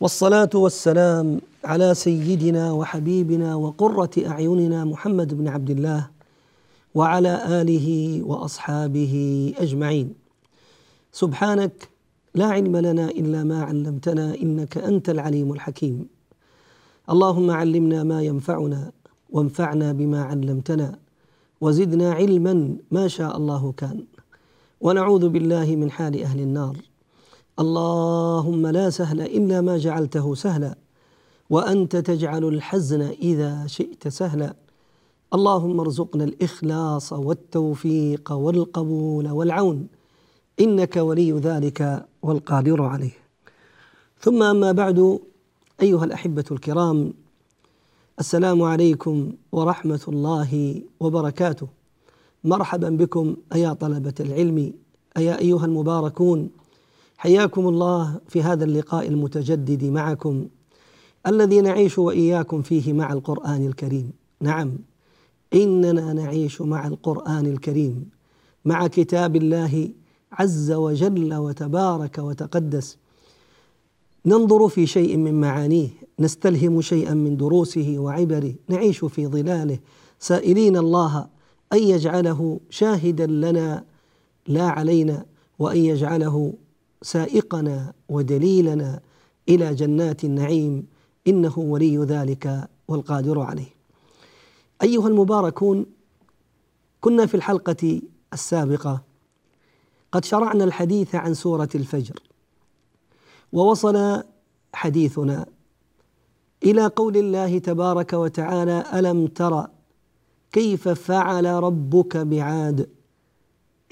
والصلاة والسلام على سيدنا وحبيبنا وقرة أعيننا محمد بن عبد الله وعلى آله وأصحابه أجمعين. سبحانك لا علم لنا إلا ما علمتنا إنك أنت العليم الحكيم. اللهم علمنا ما ينفعنا وانفعنا بما علمتنا وزدنا علما ما شاء الله كان. ونعوذ بالله من حال أهل النار. اللهم لا سهل إلا ما جعلته سهلا وأنت تجعل الحزن إذا شئت سهلا. اللهم ارزقنا الإخلاص والتوفيق والقبول والعون إنك ولي ذلك والقادر عليه. ثم أما بعد أيها الأحبة الكرام السلام عليكم ورحمة الله وبركاته. مرحبا بكم أيا طلبة العلم أيا أيها المباركون. حياكم الله في هذا اللقاء المتجدد معكم الذي نعيش وإياكم فيه مع القرآن الكريم. نعم إننا نعيش مع القرآن الكريم مع كتاب الله عز وجل وتبارك وتقدس. ننظر في شيء من معانيه نستلهم شيئا من دروسه وعبره نعيش في ظلاله. سائلين الله أن يجعله شاهدا لنا لا علينا وأن يجعله سائقنا ودليلنا إلى جنات النعيم إنه ولي ذلك والقادر عليه. أيها المباركون كنا في الحلقة السابقة قد شرعنا الحديث عن سورة الفجر ووصل حديثنا إلى قول الله تبارك وتعالى ألم تر كيف فعل ربك بعاد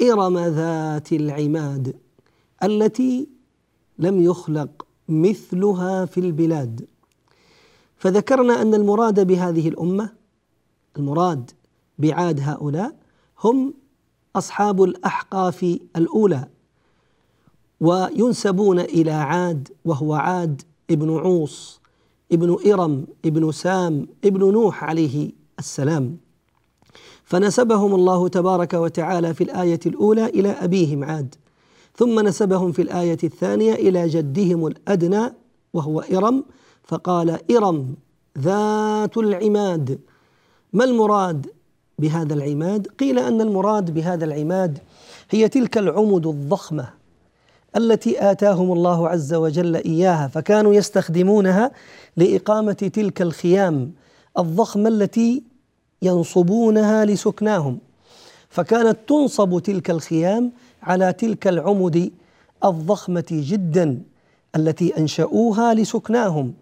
إرم ذات العماد؟ التي لم يخلق مثلها في البلاد. فذكرنا أن المراد بهذه الأمة المراد بعاد هؤلاء هم أصحاب الأحقاف الأولى وينسبون إلى عاد وهو عاد ابن عوص ابن إرم ابن سام ابن نوح عليه السلام. فنسبهم الله تبارك وتعالى في الآية الأولى إلى أبيهم عاد. ثم نسبهم في الآية الثانية إلى جدهم الأدنى وهو إرم فقال إرم ذات العماد. ما المراد بهذا العماد؟ قيل أن المراد بهذا العماد هي تلك العمد الضخمة التي آتاهم الله عز وجل إياها فكانوا يستخدمونها لإقامة تلك الخيام الضخمة التي ينصبونها لسكناهم. فكانت تنصب تلك الخيام على تلك العمد الضخمة جدا التي أنشأوها لسكناهم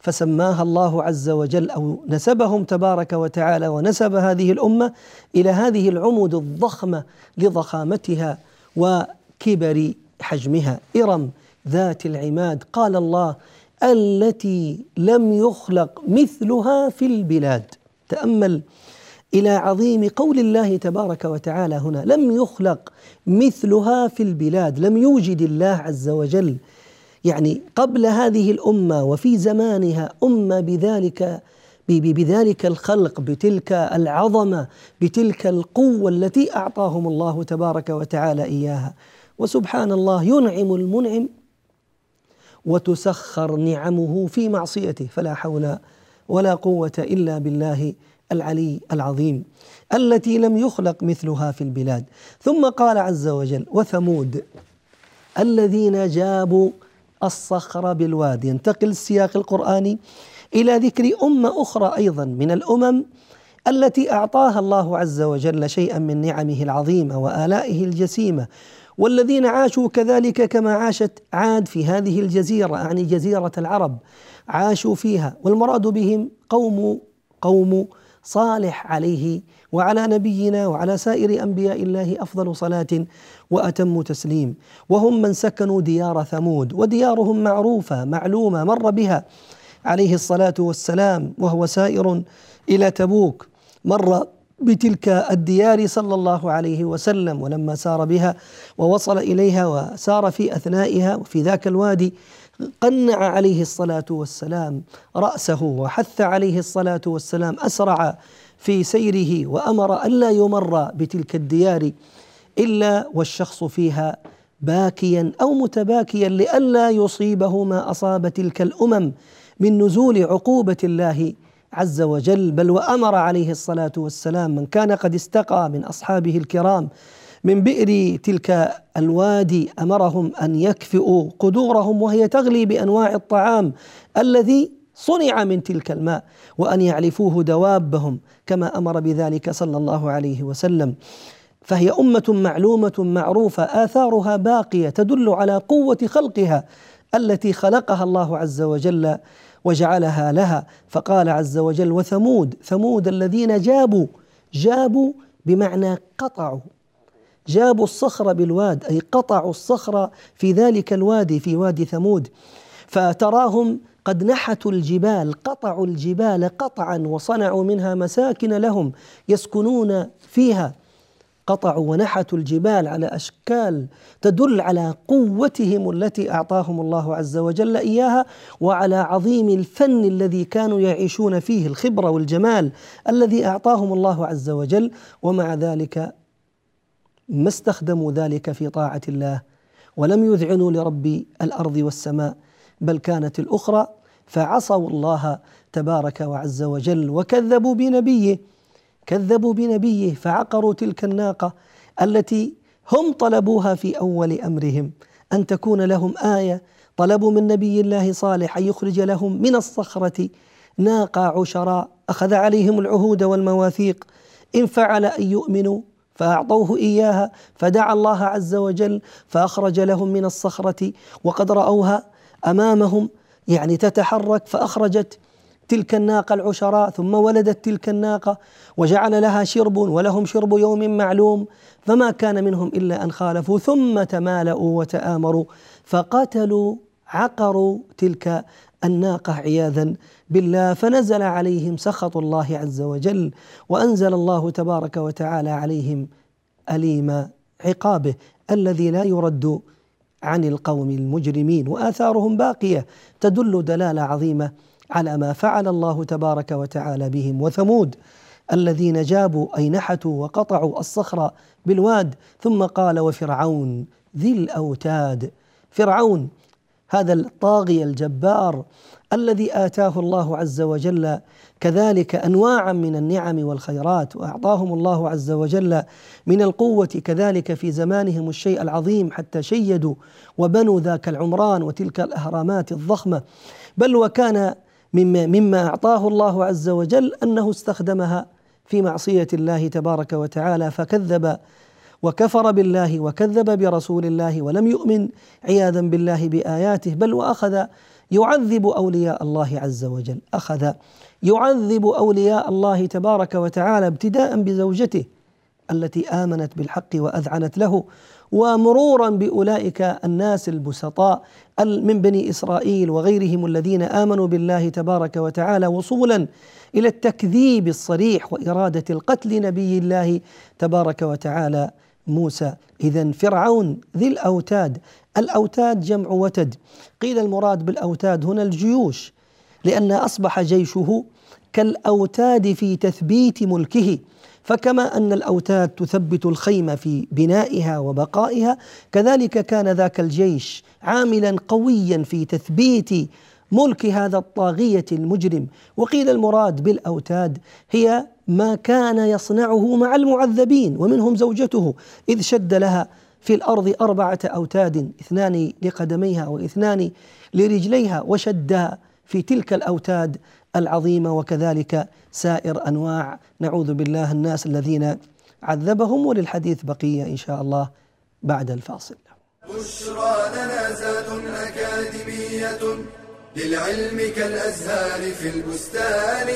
فسماها الله عز وجل أو نسبهم تبارك وتعالى ونسب هذه الأمة إلى هذه العمد الضخمة لضخامتها وكبر حجمها. إرم ذات العماد قال الله التي لم يخلق مثلها في البلاد. تأمل إلى عظيم قول الله تبارك وتعالى هنا لم يخلق مثلها في البلاد لم يوجد الله عز وجل. يعني قبل هذه الأمة وفي زمانها أمة بذلك بذلك الخلق بتلك العظمة بتلك القوة التي أعطاهم الله تبارك وتعالى إياها. وسبحان الله ينعم المنعم وتسخر نعمه في معصيته فلا حول ولا قوة إلا بالله. العلي العظيم التي لم يخلق مثلها في البلاد. ثم قال عز وجل وثمود الذين جابوا الصخر بالواد ينتقل السياق القرآني إلى ذكر أمة أخرى أيضا من الأمم التي أعطاها الله عز وجل شيئا من نعمه العظيمة وآلائه الجسيمة. والذين عاشوا كذلك كما عاشت عاد في هذه الجزيرة اعني جزيرة العرب عاشوا فيها. والمراد بهم قوم قوم صالح عليه وعلى نبينا وعلى سائر أنبياء الله أفضل صلاة وأتم تسليم. وهم من سكنوا ديار ثمود وديارهم معروفة معلومة مر بها. عليه الصلاة والسلام وهو سائر إلى تبوك. مر بتلك الديار صلى الله عليه وسلم ولما سار بها ووصل إليها وسار في أثنائها وفي ذاك الوادي. قنع عليه الصلاة والسلام رأسه وحث عليه الصلاة والسلام أسرع في سيره وأمر الا يمر بتلك الديار إلا والشخص فيها باكيا أو متباكيا لئلا يصيبه ما أصاب تلك الأمم من نزول عقوبة الله عز وجل بل وأمر عليه الصلاة والسلام من كان قد استقى من أصحابه الكرام من بئر تلك الوادي أمرهم أن يكفئوا قدورهم وهي تغلي بأنواع الطعام الذي صنع من تلك الماء وأن يعلفوه دوابهم كما أمر بذلك صلى الله عليه وسلم. فهي أمة معلومة معروفة آثارها باقية تدل على قوة خلقها التي خلقها الله عز وجل وجعلها لها. فقال عز وجل وثمود ثمود الذين جابوا جابوا بمعنى قطعوا. جابوا الصخر بالواد أي قطعوا الصخر في ذلك الوادي في وادي ثمود. فتراهم قد نحتوا الجبال قطعوا الجبال قطعا وصنعوا منها مساكن لهم يسكنون فيها. قطعوا ونحتوا الجبال على أشكال تدل على قوتهم التي أعطاهم الله عز وجل إياها وعلى عظيم الفن الذي كانوا يعيشون فيه الخبرة والجمال الذي أعطاهم الله عز وجل. ومع ذلك ما استخدموا ذلك في طاعة الله ولم يذعنوا لرب الأرض والسماء بل كانت الأخرى فعصوا الله تبارك وعز وجل وكذبوا بنبيه كذبوا بنبيه فعقروا تلك الناقة التي هم طلبوها في أول أمرهم أن تكون لهم آية طلبوا من نبي الله صالح أن يخرج لهم من الصخرة ناقة عشراء أخذ عليهم العهود والمواثيق إن فعل أن يؤمنوا فأعطوه إياها فدعا الله عز وجل فأخرج لهم من الصخرة وقد رأوها أمامهم يعني تتحرك فأخرجت تلك الناقة العشراء ثم ولدت تلك الناقة وجعل لها شرب ولهم شرب يوم معلوم فما كان منهم إلا أن خالفوا ثم تمالؤوا وتآمروا فقتلوا عقروا تلك الناقة عياذا بالله فنزل عليهم سخط الله عز وجل وأنزل الله تبارك وتعالى عليهم أليم عقابه الذي لا يرد عن القوم المجرمين وآثارهم باقية تدل دلالة عظيمة على ما فعل الله تبارك وتعالى بهم. وثمود الذين جابوا أي نحتوا وقطعوا الصخر بالواد ثم قال وفرعون ذي الأوتاد. فرعون هذا الطاغي الجبار الذي آتاه الله عز وجل كذلك أنواعا من النعم والخيرات وأعطاهم الله عز وجل من القوة كذلك في زمانهم الشيء العظيم حتى شيدوا وبنوا ذاك العمران وتلك الأهرامات الضخمة. بل وكان مما مما أعطاه الله عز وجل أنه استخدمها في معصية الله تبارك وتعالى فكذب وكفر بالله وكذب برسول الله ولم يؤمن عياذا بالله بآياته بل وأخذ يعذب أولياء الله عز وجل. أخذ يعذب أولياء الله تبارك وتعالى ابتداء بزوجته التي آمنت بالحق وأذعنت له ومرورا بأولئك الناس البسطاء من بني إسرائيل وغيرهم الذين آمنوا بالله تبارك وتعالى وصولا إلى التكذيب الصريح وإرادة القتل نبي الله تبارك وتعالى موسى. اذا فرعون ذي الأوتاد. الأوتاد جمع وتد. قيل المراد بالأوتاد هنا الجيوش لأن أصبح جيشه كالأوتاد في تثبيت ملكه. فكما أن الأوتاد تثبت الخيمه في بنائها وبقائها كذلك كان ذاك الجيش عاملا قويا في تثبيت ملك هذا الطاغية المجرم. وقيل المراد بالأوتاد هي ما كان يصنعه مع المعذبين ومنهم زوجته إذ شد لها في الأرض أربعة أوتاد اثنان لقدميها واثنان لرجليها وشد في تلك الأوتاد العظيمة وكذلك سائر أنواع. نعوذ بالله الناس الذين عذبهم وللحديث بقية إن شاء الله بعد الفاصل. بشرى لنا زاد أكاديمية للعلم كالأزهار في البستان.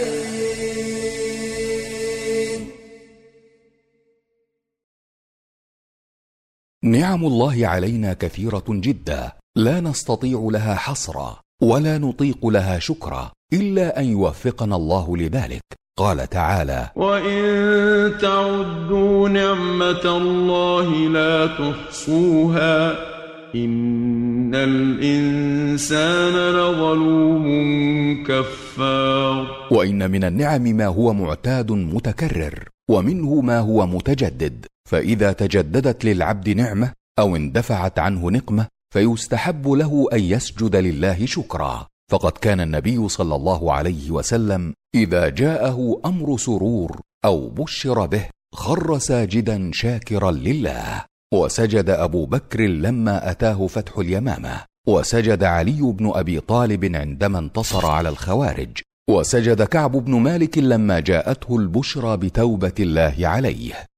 نعم الله علينا كثيرة جدا. لا نستطيع لها حصرا ولا نطيق لها شكرا إلا أن يوفقنا الله لذلك. قال تعالى وإن تعدوا نعمة الله لا تحصوها إن الإنسان لظلوم كفار. وإن من النعم ما هو معتاد متكرر ومنه ما هو متجدد. فإذا تجددت للعبد نعمة أو اندفعت عنه نقمة فيستحب له أن يسجد لله شكرا. فقد كان النبي صلى الله عليه وسلم إذا جاءه أمر سرور أو بشر به خر ساجدا شاكرا لله. وسجد أبو بكر لما أتاه فتح اليمامة. وسجد علي بن أبي طالب عندما انتصر على الخوارج. وسجد كعب بن مالك لما جاءته البشرى بتوبة الله عليه.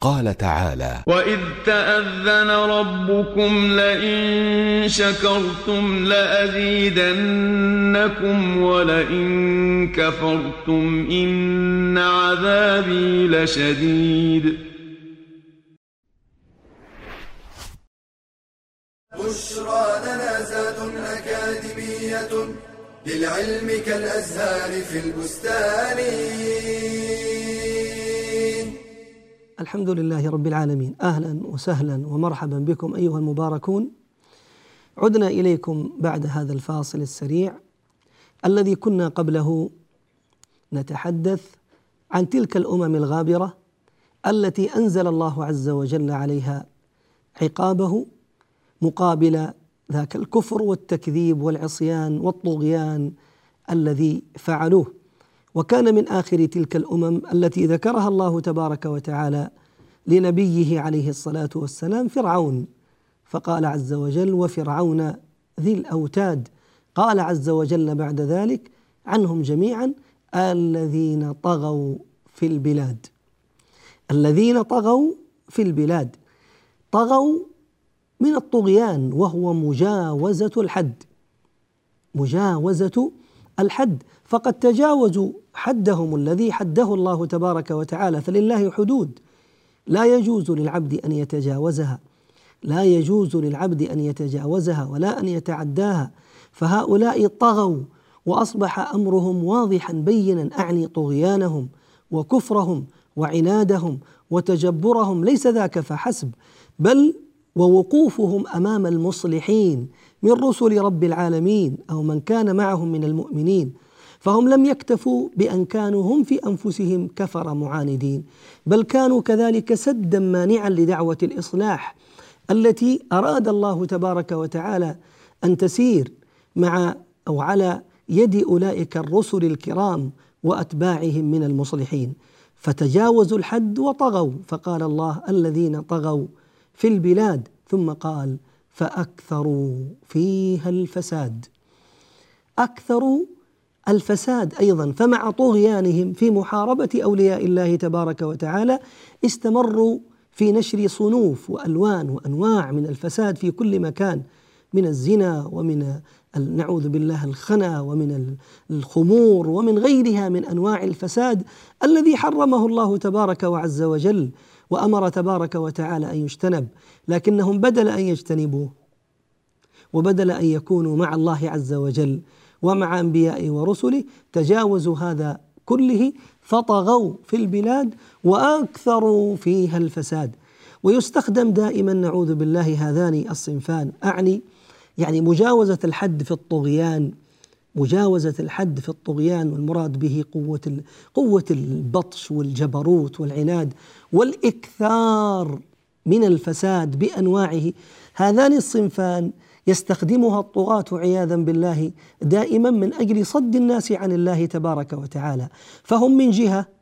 قال تعالى وإذ تأذن ربكم لئن شكرتم لأزيدنكم ولئن كفرتم إن عذابي لشديد. بشرى لنا زاد أكاديمية للعلم كالأزهار في البستان. الحمد لله رب العالمين. أهلا وسهلا ومرحبا بكم أيها المباركون. عدنا إليكم بعد هذا الفاصل السريع الذي كنا قبله نتحدث عن تلك الأمم الغابرة التي أنزل الله عز وجل عليها عقابه مقابل ذاك الكفر والتكذيب والعصيان والطغيان الذي فعلوه. وكان من آخر تلك الأمم التي ذكرها الله تبارك وتعالى لنبيه عليه الصلاة والسلام فرعون. فقال عز وجل وفرعون ذي الأوتاد قال عز وجل بعد ذلك عنهم جميعا الذين طغوا في البلاد الذين طغوا في البلاد. طغوا من الطغيان وهو مجاوزة الحد. مجاوزة الحد. فقد تجاوزوا حدهم الذي حده الله تبارك وتعالى فلله حدود. لا يجوز للعبد أن يتجاوزها. لا يجوز للعبد أن يتجاوزها ولا أن يتعداها. فهؤلاء طغوا وأصبح أمرهم واضحا بينا أعني طغيانهم وكفرهم وعنادهم وتجبرهم. ليس ذاك فحسب بل ووقوفهم أمام المصلحين. من رسل رب العالمين أو من كان معهم من المؤمنين فهم لم يكتفوا بأن كانوا هم في أنفسهم كفر معاندين بل كانوا كذلك سدا مانعا لدعوة الإصلاح التي أراد الله تبارك وتعالى أن تسير مع أو على يد أولئك الرسل الكرام وأتباعهم من المصلحين. فتجاوزوا الحد وطغوا فقال الله الذين طغوا في البلاد ثم قال فأكثروا فيها الفساد. اكثروا الفساد أيضا فمع طغيانهم في محاربة أولياء الله تبارك وتعالى استمروا في نشر صنوف وألوان وأنواع من الفساد في كل مكان من الزنا ومن نعوذ بالله الخنا ومن الخمور ومن غيرها من أنواع الفساد الذي حرمه الله تبارك وعز وجل. وأمر تبارك وتعالى أن يجتنب لكنهم بدل أن يجتنبوه وبدل أن يكونوا مع الله عز وجل ومع أنبيائه ورسله تجاوزوا هذا كله فطغوا في البلاد وأكثروا فيها الفساد. ويستخدم دائما نعوذ بالله هذان الصنفان أعني يعني مجاوزة الحد في الطغيان مجاوزة الحد في الطغيان والمراد به قوة قوة البطش والجبروت والعناد والإكثار من الفساد بأنواعه. هذان الصنفان يستخدمها الطغاة عياذا بالله دائما من أجل صد الناس عن الله تبارك وتعالى. فهم من جهة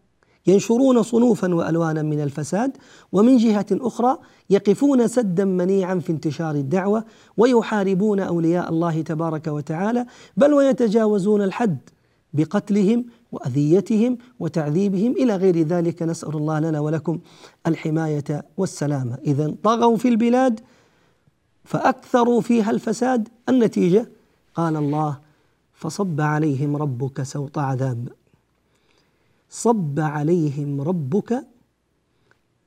ينشرون صنوفا وألوانا من الفساد ومن جهة أخرى يقفون سدا منيعا في انتشار الدعوة ويحاربون أولياء الله تبارك وتعالى بل ويتجاوزون الحد بقتلهم وأذيتهم وتعذيبهم. إلى غير ذلك نسأل الله لنا ولكم الحماية والسلامه اذا طغوا في البلاد فأكثروا فيها الفساد. النتيجة قال الله فصب عليهم ربك سوط عذاب. صب عليهم ربك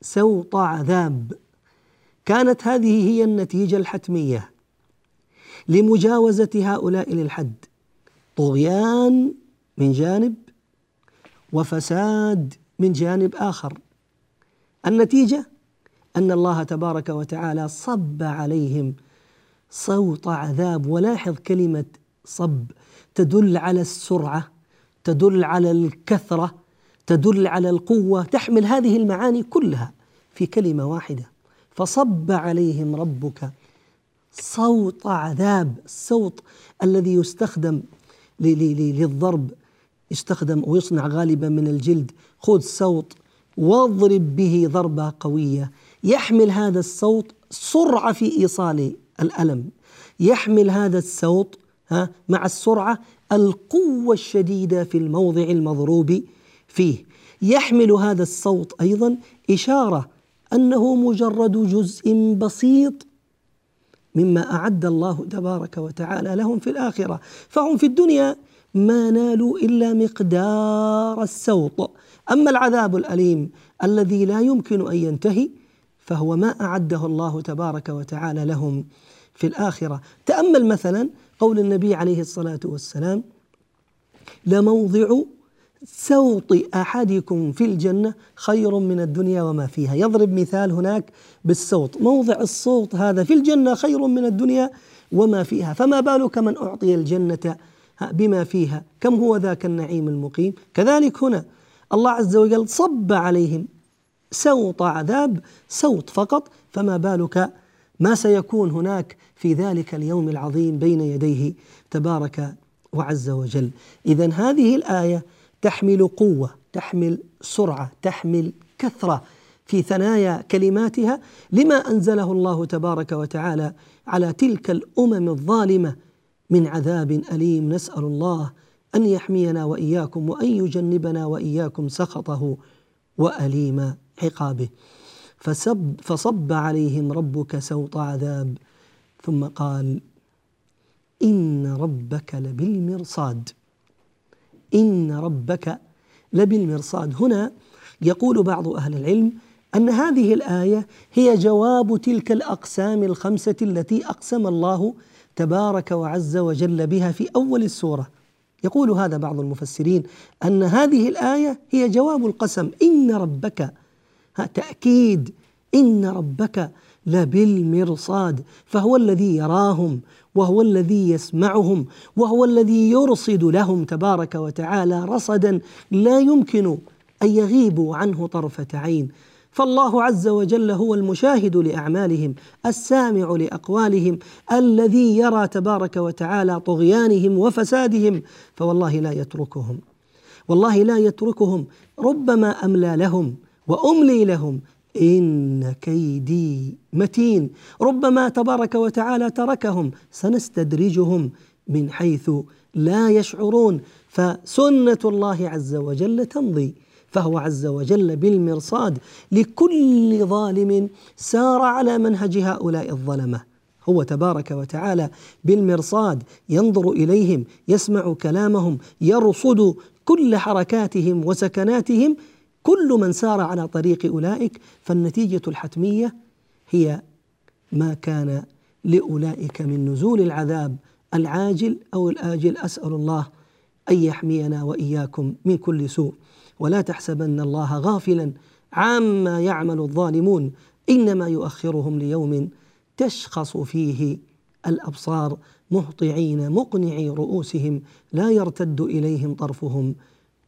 سوط عذاب. كانت هذه هي النتيجة الحتمية لمجاوزة هؤلاء للحد. طغيان من جانب وفساد من جانب آخر. النتيجة أن الله تبارك وتعالى صب عليهم صوت عذاب. ولاحظ كلمة صب تدل على السرعة تدل على الكثرة تدل على القوة تحمل هذه المعاني كلها في كلمة واحدة. فصب عليهم ربك صوت عذاب الصوت الذي يستخدم للضرب. يستخدم ويصنع غالبا من الجلد. خذ صوت واضرب به ضربة قوية. يحمل هذا الصوت سرعة في إيصال الألم. يحمل هذا الصوت ها مع السرعة القوة الشديدة في الموضع المضروب فيه. يحمل هذا الصوت أيضا إشارة أنه مجرد جزء بسيط مما أعد الله تبارك وتعالى لهم في الآخرة. فهم في الدنيا ما نالوا إلا مقدار السوط. أما العذاب الأليم الذي لا يمكن أن ينتهي فهو ما أعده الله تبارك وتعالى لهم في الآخرة. تأمل مثلا قول النبي عليه الصلاة والسلام لموضع سوط أحدكم في الجنة خير من الدنيا وما فيها. يضرب مثال هناك بالصوت. موضع الصوت هذا في الجنة خير من الدنيا وما فيها. فما بالك من أعطي الجنة بما فيها؟ كم هو ذاك النعيم المقيم؟ كذلك هنا الله عز وجل صب عليهم سوط عذاب سوط فقط. فما بالك ما سيكون هناك في ذلك اليوم العظيم بين يديه تبارك وعز وجل؟ اذا هذه الآية تحمل قوة تحمل سرعة تحمل كثرة في ثنايا كلماتها لما أنزله الله تبارك وتعالى على تلك الأمم الظالمة من عذاب أليم. نسأل الله أن يحمينا وإياكم وأن يجنبنا وإياكم سخطه وأليم عقابه. فصب, فصب عليهم ربك سوط عذاب ثم قال إن ربك لبالمرصاد. إن ربك لبالمرصاد. هنا يقول بعض أهل العلم أن هذه الآية هي جواب تلك الأقسام الخمسة التي أقسم الله تبارك وعز وجل بها في أول السورة. يقول هذا بعض المفسرين أن هذه الآية هي جواب القسم إن ربك. تأكيد إن ربك لبالمرصاد فهو الذي يراهم وهو الذي يسمعهم وهو الذي يرصد لهم تبارك وتعالى رصدا لا يمكن أن يغيبوا عنه طرفة عين. فالله عز وجل هو المشاهد لأعمالهم السامع لأقوالهم الذي يرى تبارك وتعالى طغيانهم وفسادهم فوالله لا يتركهم. والله لا يتركهم. ربما أملى لهم وأملي لهم إن كيدي متين. ربما تبارك وتعالى تركهم سنستدرجهم من حيث لا يشعرون. فسنة الله عز وجل تمضي. فهو عز وجل بالمرصاد. لكل ظالم سار على منهج هؤلاء الظلمه. هو تبارك وتعالى بالمرصاد. ينظر اليهم يسمع كلامهم يرصد كل حركاتهم وسكناتهم كل من سار على طريق أولئك فالنتيجة الحتمية هي ما كان لأولئك من نزول العذاب العاجل أو الآجل. أسأل الله أن يحمينا وإياكم من كل سوء. ولا تحسبن الله غافلا عما يعمل الظالمون. إنما يؤخرهم ليوم تشخص فيه الأبصار مهطعين مقنعي رؤوسهم لا يرتد إليهم طرفهم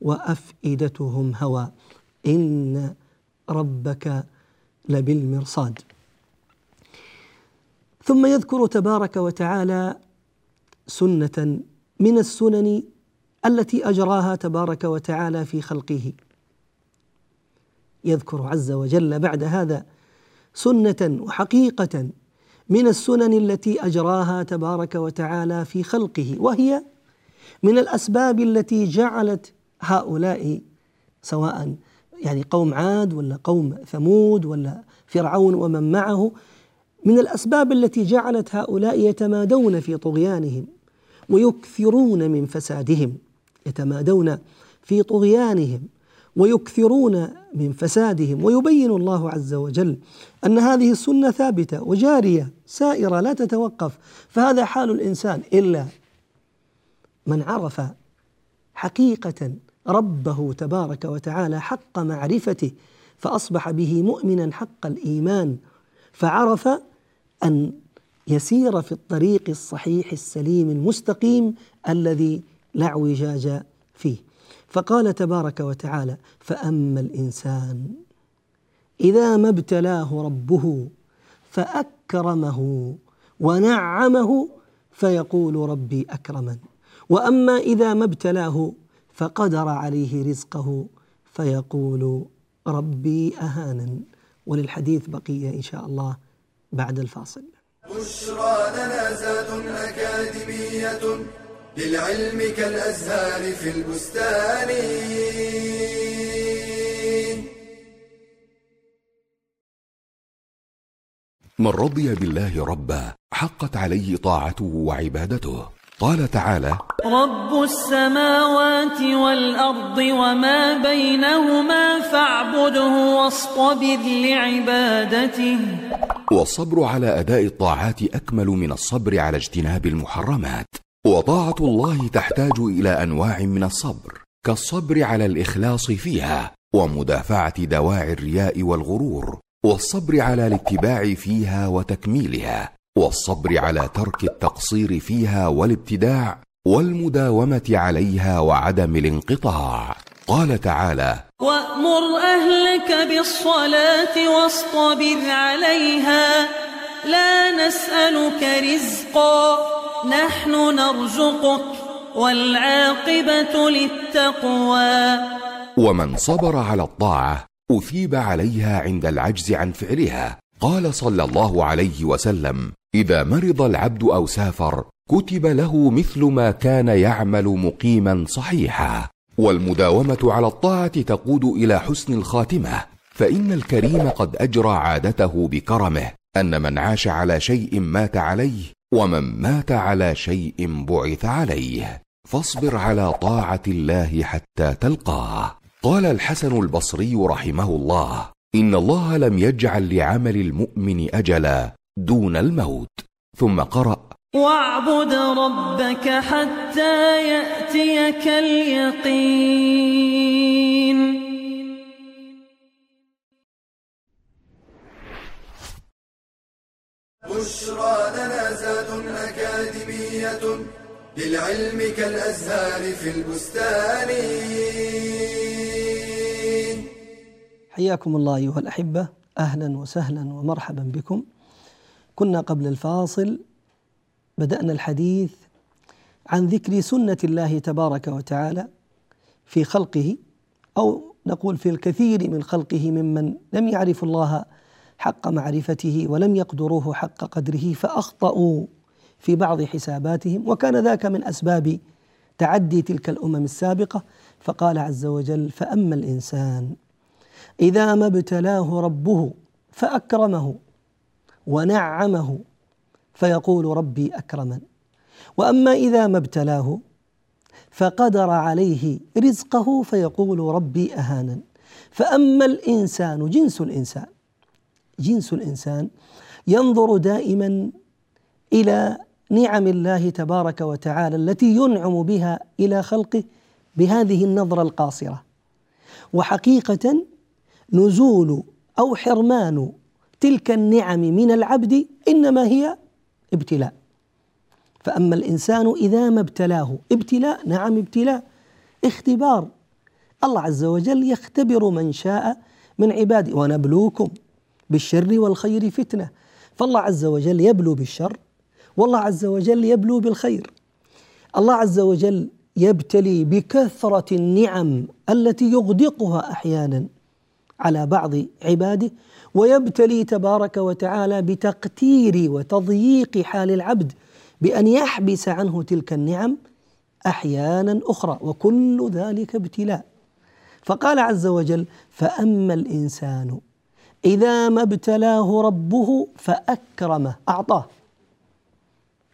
وأفئدتهم هوى. إن ربك لبالمرصاد. ثم يذكر تبارك وتعالى سنة من السنن التي أجراها تبارك وتعالى في خلقه. يذكر عز وجل بعد هذا سنة وحقيقة من السنن التي أجراها تبارك وتعالى في خلقه وهي من الأسباب التي جعلت هؤلاء سواء يعني قوم عاد ولا قوم ثمود ولا فرعون ومن معه من الأسباب التي جعلت هؤلاء يتمادون في طغيانهم ويكثرون من فسادهم يتمادون في طغيانهم ويكثرون من فسادهم. ويبين الله عز وجل أن هذه السنة ثابتة وجارية سائرة لا تتوقف. فهذا حال الإنسان إلا من عرف حقيقة ربه تبارك وتعالى حق معرفته فأصبح به مؤمنا حق الإيمان فعرف أن يسير في الطريق الصحيح السليم المستقيم الذي لا اعوجاج فيه. فقال تبارك وتعالى فأما الإنسان إذا ما ابتلاه ربه فأكرمه ونعمه فيقول ربي أكرمن. وأما إذا ما ابتلاه فقدر عليه رزقه فيقول ربي أهانن. وللحديث بقيه إن شاء الله بعد الفاصل. بشرى لنا زاد أكاديمية للعلم كالأزهار في البستان. من رضي بالله ربا حقت عليه طاعته وعبادته. قال تعالى رب السماوات والأرض وما بينهما فاعبده واصطبر لعبادته. والصبر على أداء الطاعات أكمل من الصبر على اجتناب المحرمات. وطاعة الله تحتاج إلى أنواع من الصبر كالصبر على الإخلاص فيها ومدافعة دواعي الرياء والغرور والصبر على الاتباع فيها وتكميلها. والصبر على ترك التقصير فيها والابتداع والمداومة عليها وعدم الانقطاع. قال تعالى وأمر أهلك بالصلاة واصطبر عليها لا نسألك رزقا نحن نرزقك والعاقبة للتقوى. ومن صبر على الطاعة أثيب عليها عند العجز عن فعلها. قال صلى الله عليه وسلم إذا مرض العبد أو سافر كتب له مثل ما كان يعمل مقيما صحيحا. والمداومة على الطاعة تقود إلى حسن الخاتمة. فإن الكريم قد أجرى عادته بكرمه. أن من عاش على شيء مات عليه ومن مات على شيء بعث عليه. فاصبر على طاعة الله حتى تلقاه. قال الحسن البصري رحمه الله إن الله لم يجعل لعمل المؤمن أجلا. دون الموت. ثم قرأ. واعبد ربك حتى يأتيك اليقين. بشرى لنا زاد أكاديمية للعلم كالأزهار في البستان. حياكم الله أيها الأحبة. أهلا وسهلا ومرحبا بكم. كنا قبل الفاصل بدأنا الحديث عن ذكر سنة الله تبارك وتعالى في خلقه أو نقول في الكثير من خلقه ممن لم يعرفوا الله حق معرفته ولم يقدروه حق قدره فأخطأوا في بعض حساباتهم. وكان ذاك من أسباب تعدي تلك الأمم السابقة فقال عز وجل فأما الإنسان إذا ما ابتلاه ربه فأكرمه ونعمه فيقول ربي أكرمن. وأما إذا ما ابتلاه فقدر عليه رزقه فيقول ربي أهانن. فأما الإنسان جنس الإنسان جنس الإنسان ينظر دائما إلى نعم الله تبارك وتعالى التي ينعم بها إلى خلقه بهذه النظرة القاصرة. وحقيقة نزول أو حرمان تلك النعم من العبد إنما هي ابتلاء. فأما الإنسان إذا ما ابتلاه ابتلاء نعم ابتلاء اختبار. الله عز وجل يختبر من شاء من عباده ونبلوكم بالشر والخير فتنة. فالله عز وجل يبلو بالشر والله عز وجل يبلو بالخير. الله عز وجل يبتلي بكثرة النعم التي يغدقها أحيانا. على بعض عباده ويبتلي تبارك وتعالى بتقتير وتضييق حال العبد بأن يحبس عنه تلك النعم أحيانا أخرى وكل ذلك ابتلاء. فقال عز وجل فأما الإنسان إذا ما ابتلاه ربه فأكرمه أعطاه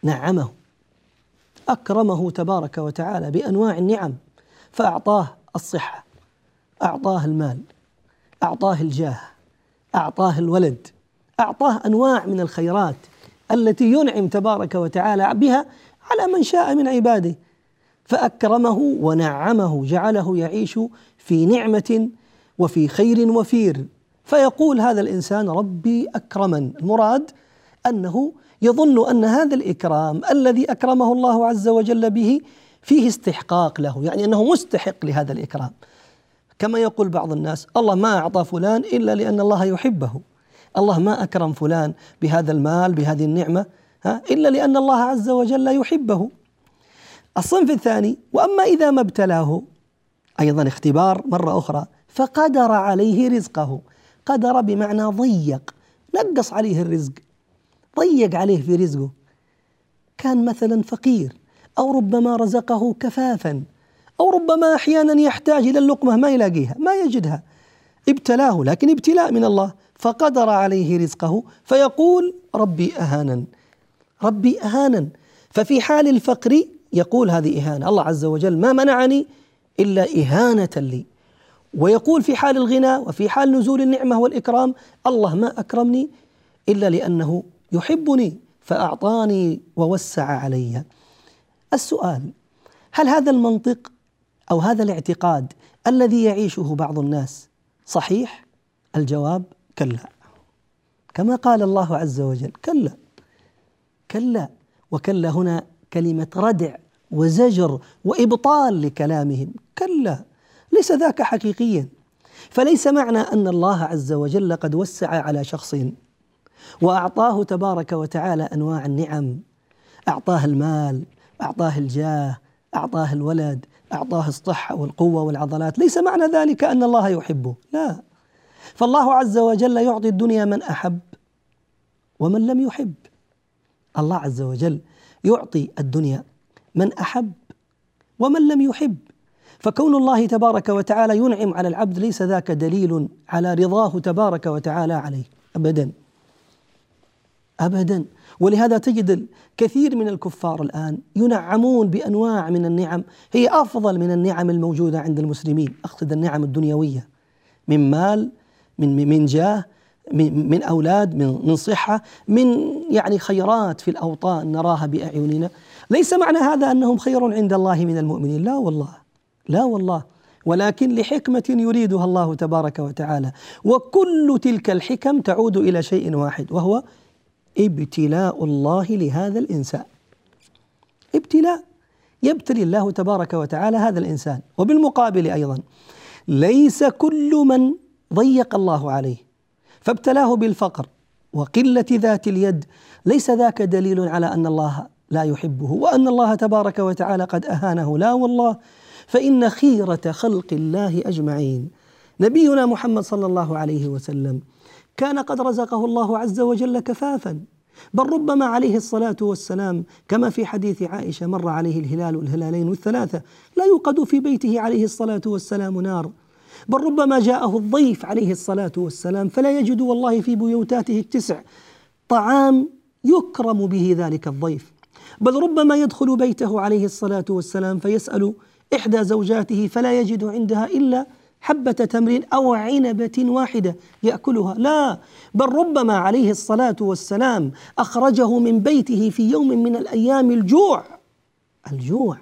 نعمه أكرمه تبارك وتعالى بأنواع النعم فأعطاه الصحة أعطاه المال. أعطاه الجاه أعطاه الولد أعطاه أنواع من الخيرات التي ينعم تبارك وتعالى بها على من شاء من عباده. فأكرمه ونعمه جعله يعيش في نعمة وفي خير وفير. فيقول هذا الإنسان ربي أكرمن. المراد أنه يظن أن هذا الإكرام الذي أكرمه الله عز وجل به فيه استحقاق له يعني أنه مستحق لهذا الإكرام. كما يقول بعض الناس الله ما أعطى فلان إلا لأن الله يحبه. الله ما أكرم فلان بهذا المال بهذه النعمة ها إلا لأن الله عز وجل يحبه. الصنف الثاني وأما إذا ما ابتلاه أيضا اختبار مرة أخرى فقدر عليه رزقه. قدر بمعنى ضيق. نقص عليه الرزق. ضيق عليه في رزقه. كان مثلا فقير أو ربما رزقه كفافا. أو ربما أحيانا يحتاج إلى اللقمة ما يلاقيها ما يجدها. ابتلاه لكن ابتلاء من الله فقدر عليه رزقه فيقول ربي أهانا ربي أهانا ففي حال الفقر يقول هذه إهانة. الله عز وجل ما منعني إلا إهانة لي. ويقول في حال الغنى وفي حال نزول النعمة والإكرام الله ما أكرمني إلا لأنه يحبني فأعطاني ووسع علي. السؤال هل هذا المنطق أو هذا الاعتقاد الذي يعيشه بعض الناس. صحيح؟ الجواب كلا. كما قال الله عز وجل كلا. كلا. وكلا هنا كلمة ردع وزجر وإبطال لكلامهم. كلا. ليس ذاك حقيقيا. فليس معنى أن الله عز وجل قد وسع على شخص وأعطاه تبارك وتعالى أنواع النعم. أعطاه المال أعطاه الجاه أعطاه الولد. أعطاه الصحة والقوة والعضلات. ليس معنى ذلك أن الله يحبه. لا. فالله عز وجل يعطي الدنيا من أحب ومن لم يحب. الله عز وجل يعطي الدنيا من أحب ومن لم يحب. فكون الله تبارك وتعالى ينعم على العبد ليس ذاك دليل على رضاه تبارك وتعالى عليه. أبدا. أبدا. ولهذا تجد الكثير من الكفار الآن ينعمون بأنواع من النعم هي أفضل من النعم الموجودة عند المسلمين. أقصد النعم الدنيوية من مال من من جاه من, من أولاد من من صحة من يعني خيرات في الأوطان نراها بأعيننا. ليس معنى هذا أنهم خير عند الله من المؤمنين. لا والله لا والله. ولكن لحكمة يريدها الله تبارك وتعالى. وكل تلك الحكم تعود إلى شيء واحد وهو ابتلاء الله لهذا الإنسان. ابتلاء. يبتلي الله تبارك وتعالى هذا الإنسان. وبالمقابل أيضا ليس كل من ضيق الله عليه. فابتلاه بالفقر وقلة ذات اليد. ليس ذاك دليل على أن الله لا يحبه وأن الله تبارك وتعالى قد أهانه. لا والله. فإن خيرة خلق الله أجمعين. نبينا محمد صلى الله عليه وسلم كان قد رزقه الله عز وجل كفافا. بل ربما عليه الصلاة والسلام كما في حديث عائشة مر عليه الهلال والهلالين والثلاثة لا يوقد في بيته عليه الصلاة والسلام نار. بل ربما جاءه الضيف عليه الصلاة والسلام فلا يجد والله في بيوتاته التسع طعام يكرم به ذلك الضيف. بل ربما يدخل بيته عليه الصلاة والسلام فيسأل إحدى زوجاته فلا يجد عندها إلا حبة تمر أو عنبة واحدة يأكلها. لا بل ربما عليه الصلاة والسلام أخرجه من بيته في يوم من الأيام الجوع. الجوع.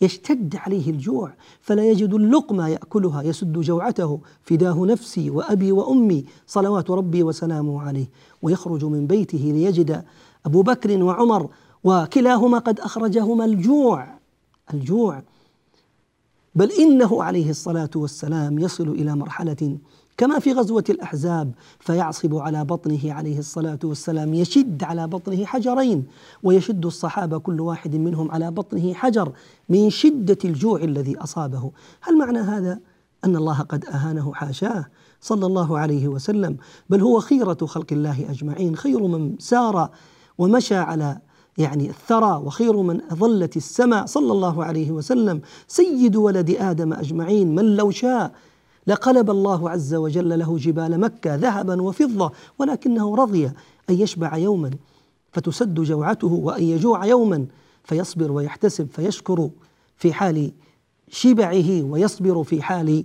يشتد عليه الجوع. فلا يجد اللقمة يأكلها يسد جوعته. فداه نفسي وأبي وأمي صلوات ربي وسلامه عليه. ويخرج من بيته ليجد أبو بكر وعمر وكلاهما قد أخرجهما الجوع. الجوع. بل إنه عليه الصلاة والسلام يصل إلى مرحلة كما في غزوة الأحزاب فيعصب على بطنه عليه الصلاة والسلام يشد على بطنه حجرين ويشد الصحابة كل واحد منهم على بطنه حجر من شدة الجوع الذي أصابه. هل معنى هذا أن الله قد أهانه حاشاه صلى الله عليه وسلم؟ بل هو خيرة خلق الله أجمعين خير من سار ومشى على يعني الثرى وخير من أظلت السماء صلى الله عليه وسلم سيد ولد آدم أجمعين من لو شاء لقلب الله عز وجل له جبال مكة ذهبا وفضة ولكنه رضي أن يشبع يوما فتسد جوعته وأن يجوع يوما فيصبر ويحتسب فيشكر في حال شبعه ويصبر في حال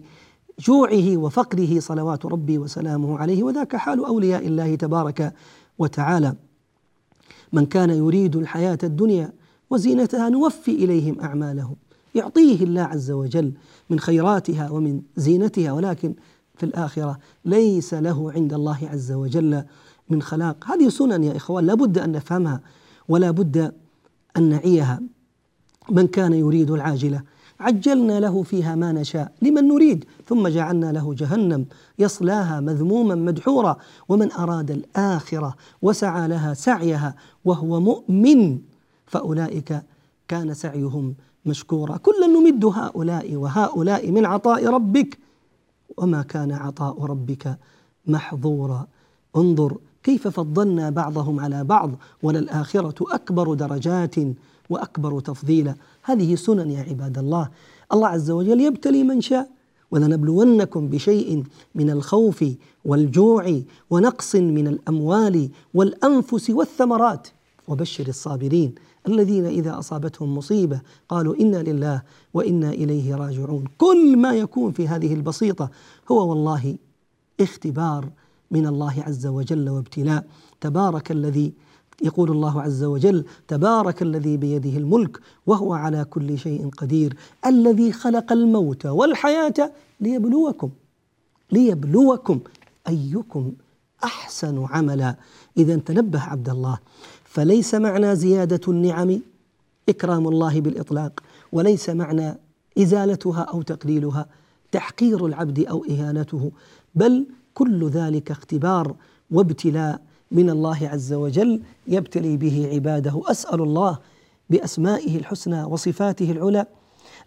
جوعه وفقره صلوات ربي وسلامه عليه وذاك حال أولياء الله تبارك وتعالى. من كان يريد الحياة الدنيا وزينتها نوفي إليهم أعمالهم. يعطيه الله عز وجل من خيراتها ومن زينتها ولكن في الآخرة ليس له عند الله عز وجل من خلاق. هذه سنن يا إخوان لابد أن نفهمها ولا بد أن نعيها. من كان يريد العاجلة عجلنا له فيها ما نشاء لمن نريد ثم جعلنا له جهنم يصلاها مذموما مدحورا ومن أراد الآخرة وسعى لها سعيها وهو مؤمن فأولئك كان سعيهم مشكورا. كلا نمد هؤلاء وهؤلاء من عطاء ربك وما كان عطاء ربك محظورا. انظر كيف فضلنا بعضهم على بعض وللآخرة أكبر درجات وأكبر تفضيلا. هذه سنن يا عباد الله. الله عز وجل يبتلي من شاء ولنبلونكم بشيء من الخوف والجوع ونقص من الأموال والأنفس والثمرات. وبشر الصابرين الذين إذا أصابتهم مصيبة قالوا إنا لله وإنا إليه راجعون. كل ما يكون في هذه البسيطة هو والله اختبار من الله عز وجل وابتلاء. تبارك الذي يقول الله عز وجل تبارك الذي بيده الملك وهو على كل شيء قدير الذي خلق الموت والحياة ليبلوكم ليبلوكم أيكم أحسن عملا. إذا تنبه عبد الله فليس معنى زيادة النعم إكرام الله بالإطلاق وليس معنى إزالتها أو تقليلها تحقير العبد أو إهانته بل كل ذلك اختبار وابتلاء من الله عز وجل يبتلي به عباده. أسأل الله بأسمائه الحسنى وصفاته العلى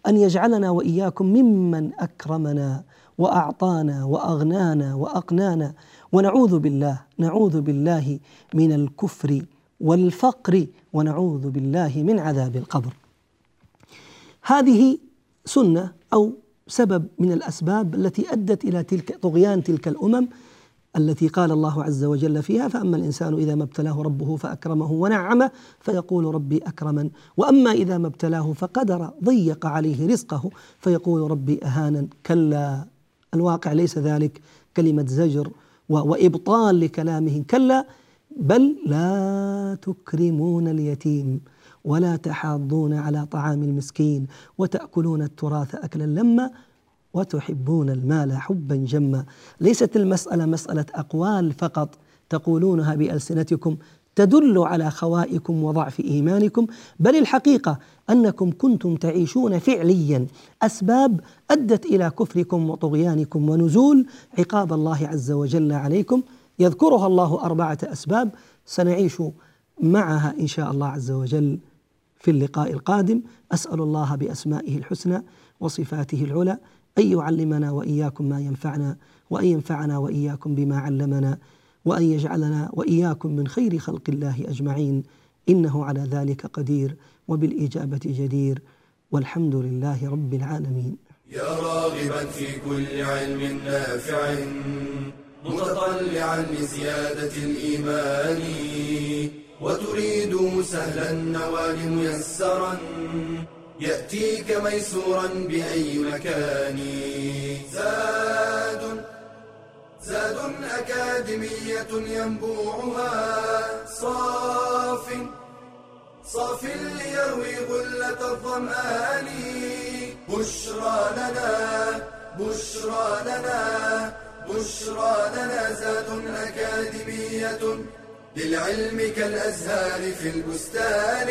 أن يجعلنا وإياكم ممن أكرمنا وأعطانا وأغنانا وأقنانا. ونعوذ بالله نعوذ بالله من الكفر والفقر ونعوذ بالله من عذاب القبر. هذه سنة أو سبب من الأسباب التي أدت إلى تلك طغيان تلك الأمم التي قال الله عز وجل فيها فأما الإنسان إذا ما ابتلاه ربه فأكرمه ونعمه فيقول ربي أكرمن. وأما إذا ما ابتلاه فقدر ضيق عليه رزقه فيقول ربي أهانا كلا الواقع ليس ذلك. كلمة زجر وإبطال لكلامه كلا بل لا تكرمون اليتيم ولا تحاضون على طعام المسكين وتأكلون التراث أكلا لما وتحبون المال حبا جما. ليست المسألة مسألة أقوال فقط. تقولونها بألسنتكم. تدل على خوائكم وضعف إيمانكم. بل الحقيقة أنكم كنتم تعيشون فعليا. أسباب أدت إلى كفركم وطغيانكم ونزول عقاب الله عز وجل عليكم. يذكرها الله أربعة أسباب. سنعيش معها إن شاء الله عز وجل في اللقاء القادم. أسأل الله بأسمائه الحسنى وصفاته العلى. أن يعلمنا وإياكم ما ينفعنا وأن ينفعنا وإياكم بما علمنا وأن يجعلنا وإياكم من خير خلق الله أجمعين. إنه على ذلك قدير وبالإجابة جدير. والحمد لله رب العالمين. يا راغبا في كل علم نافع متطلعا لزيادة الإيمان وتريد سهلا النوال ميسرا يأتيك ميسورا بأي مكان. زاد زاد أكاديمية ينبوعها. صاف صاف ليروي غلة الظمآن. بشرى لنا بشرى لنا بشرى لنا. زاد أكاديمية للعلم كالأزهار في البستان.